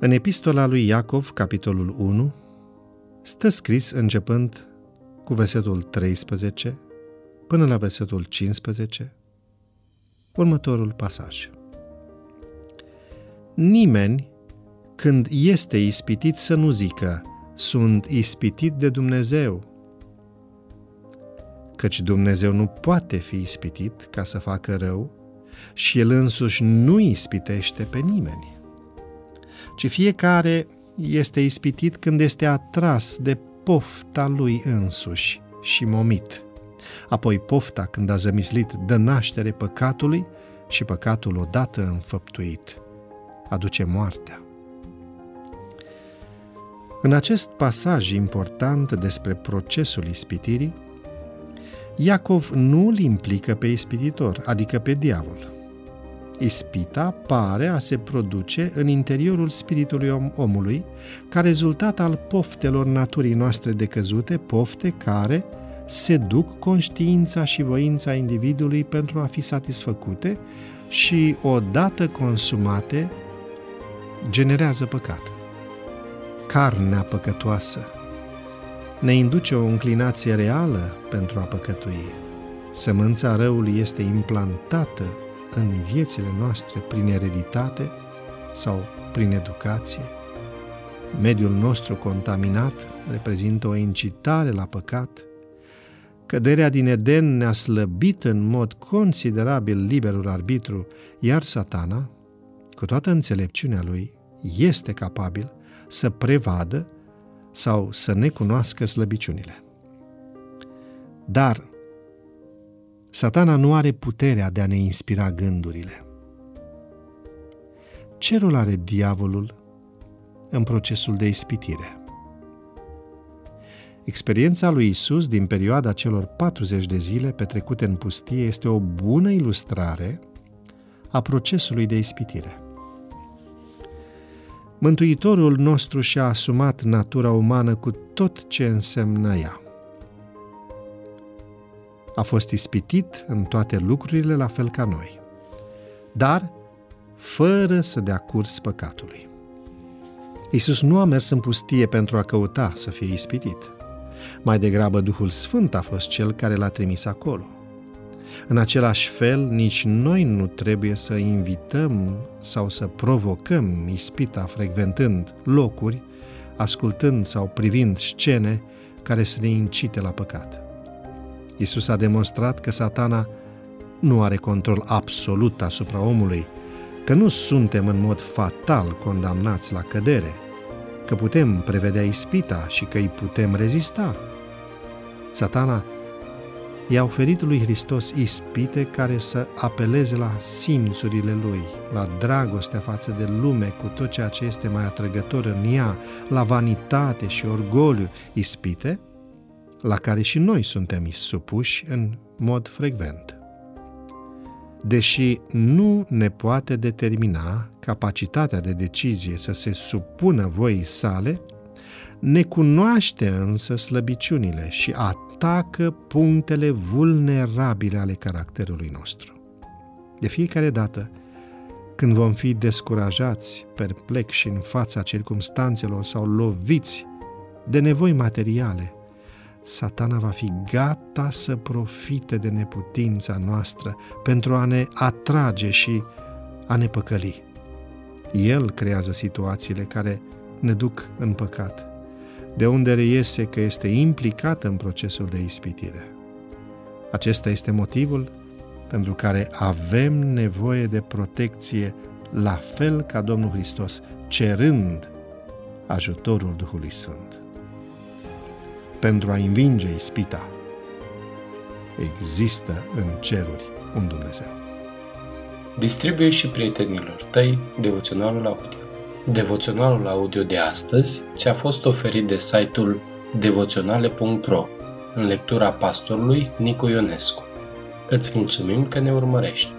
În epistola lui Iacov, capitolul 1, stă scris începând cu versetul 13 până la versetul 15 următorul pasaj. Nimeni, când este ispitit, să nu zică, sunt ispitit de Dumnezeu, căci Dumnezeu nu poate fi ispitit ca să facă rău și El însuși nu ispitește pe nimeni ci fiecare este ispitit când este atras de pofta lui însuși și momit. Apoi pofta, când a zămislit, dă naștere păcatului și păcatul odată înfăptuit aduce moartea. În acest pasaj important despre procesul ispitirii, Iacov nu îl implică pe ispititor, adică pe diavol – Ispita pare a se produce în interiorul spiritului om, omului, ca rezultat al poftelor naturii noastre decăzute, pofte care seduc conștiința și voința individului pentru a fi satisfăcute și, odată consumate, generează păcat. Carnea păcătoasă ne induce o înclinație reală pentru a păcătui. Sămânța răului este implantată în viețile noastre prin ereditate sau prin educație. Mediul nostru contaminat reprezintă o incitare la păcat. Căderea din Eden ne-a slăbit în mod considerabil liberul arbitru, iar satana, cu toată înțelepciunea lui, este capabil să prevadă sau să ne cunoască slăbiciunile. Dar Satana nu are puterea de a ne inspira gândurile. Ce rol are diavolul în procesul de ispitire? Experiența lui Isus din perioada celor 40 de zile petrecute în pustie este o bună ilustrare a procesului de ispitire. Mântuitorul nostru și-a asumat natura umană cu tot ce însemnă ea – a fost ispitit în toate lucrurile la fel ca noi, dar fără să dea curs păcatului. Isus nu a mers în pustie pentru a căuta să fie ispitit. Mai degrabă Duhul Sfânt a fost cel care l-a trimis acolo. În același fel, nici noi nu trebuie să invităm sau să provocăm ispita frecventând locuri, ascultând sau privind scene care să ne incite la păcat. Isus a demonstrat că satana nu are control absolut asupra omului, că nu suntem în mod fatal condamnați la cădere, că putem prevedea ispita și că îi putem rezista. Satana i-a oferit lui Hristos ispite care să apeleze la simțurile lui, la dragostea față de lume cu tot ceea ce este mai atrăgător în ea, la vanitate și orgoliu, ispite la care și noi suntem supuși în mod frecvent. Deși nu ne poate determina capacitatea de decizie să se supună voii sale, ne cunoaște însă slăbiciunile și atacă punctele vulnerabile ale caracterului nostru. De fiecare dată, când vom fi descurajați, perplexi în fața circumstanțelor sau loviți de nevoi materiale, satana va fi gata să profite de neputința noastră pentru a ne atrage și a ne păcăli. El creează situațiile care ne duc în păcat, de unde reiese că este implicat în procesul de ispitire. Acesta este motivul pentru care avem nevoie de protecție la fel ca Domnul Hristos, cerând ajutorul Duhului Sfânt pentru a învinge ispita. Există în ceruri un Dumnezeu. Distribuie și prietenilor tăi devoționalul audio. Devoționalul audio de astăzi ți-a fost oferit de site-ul devoționale.ro în lectura pastorului Nicu Ionescu. Îți mulțumim că ne urmărești!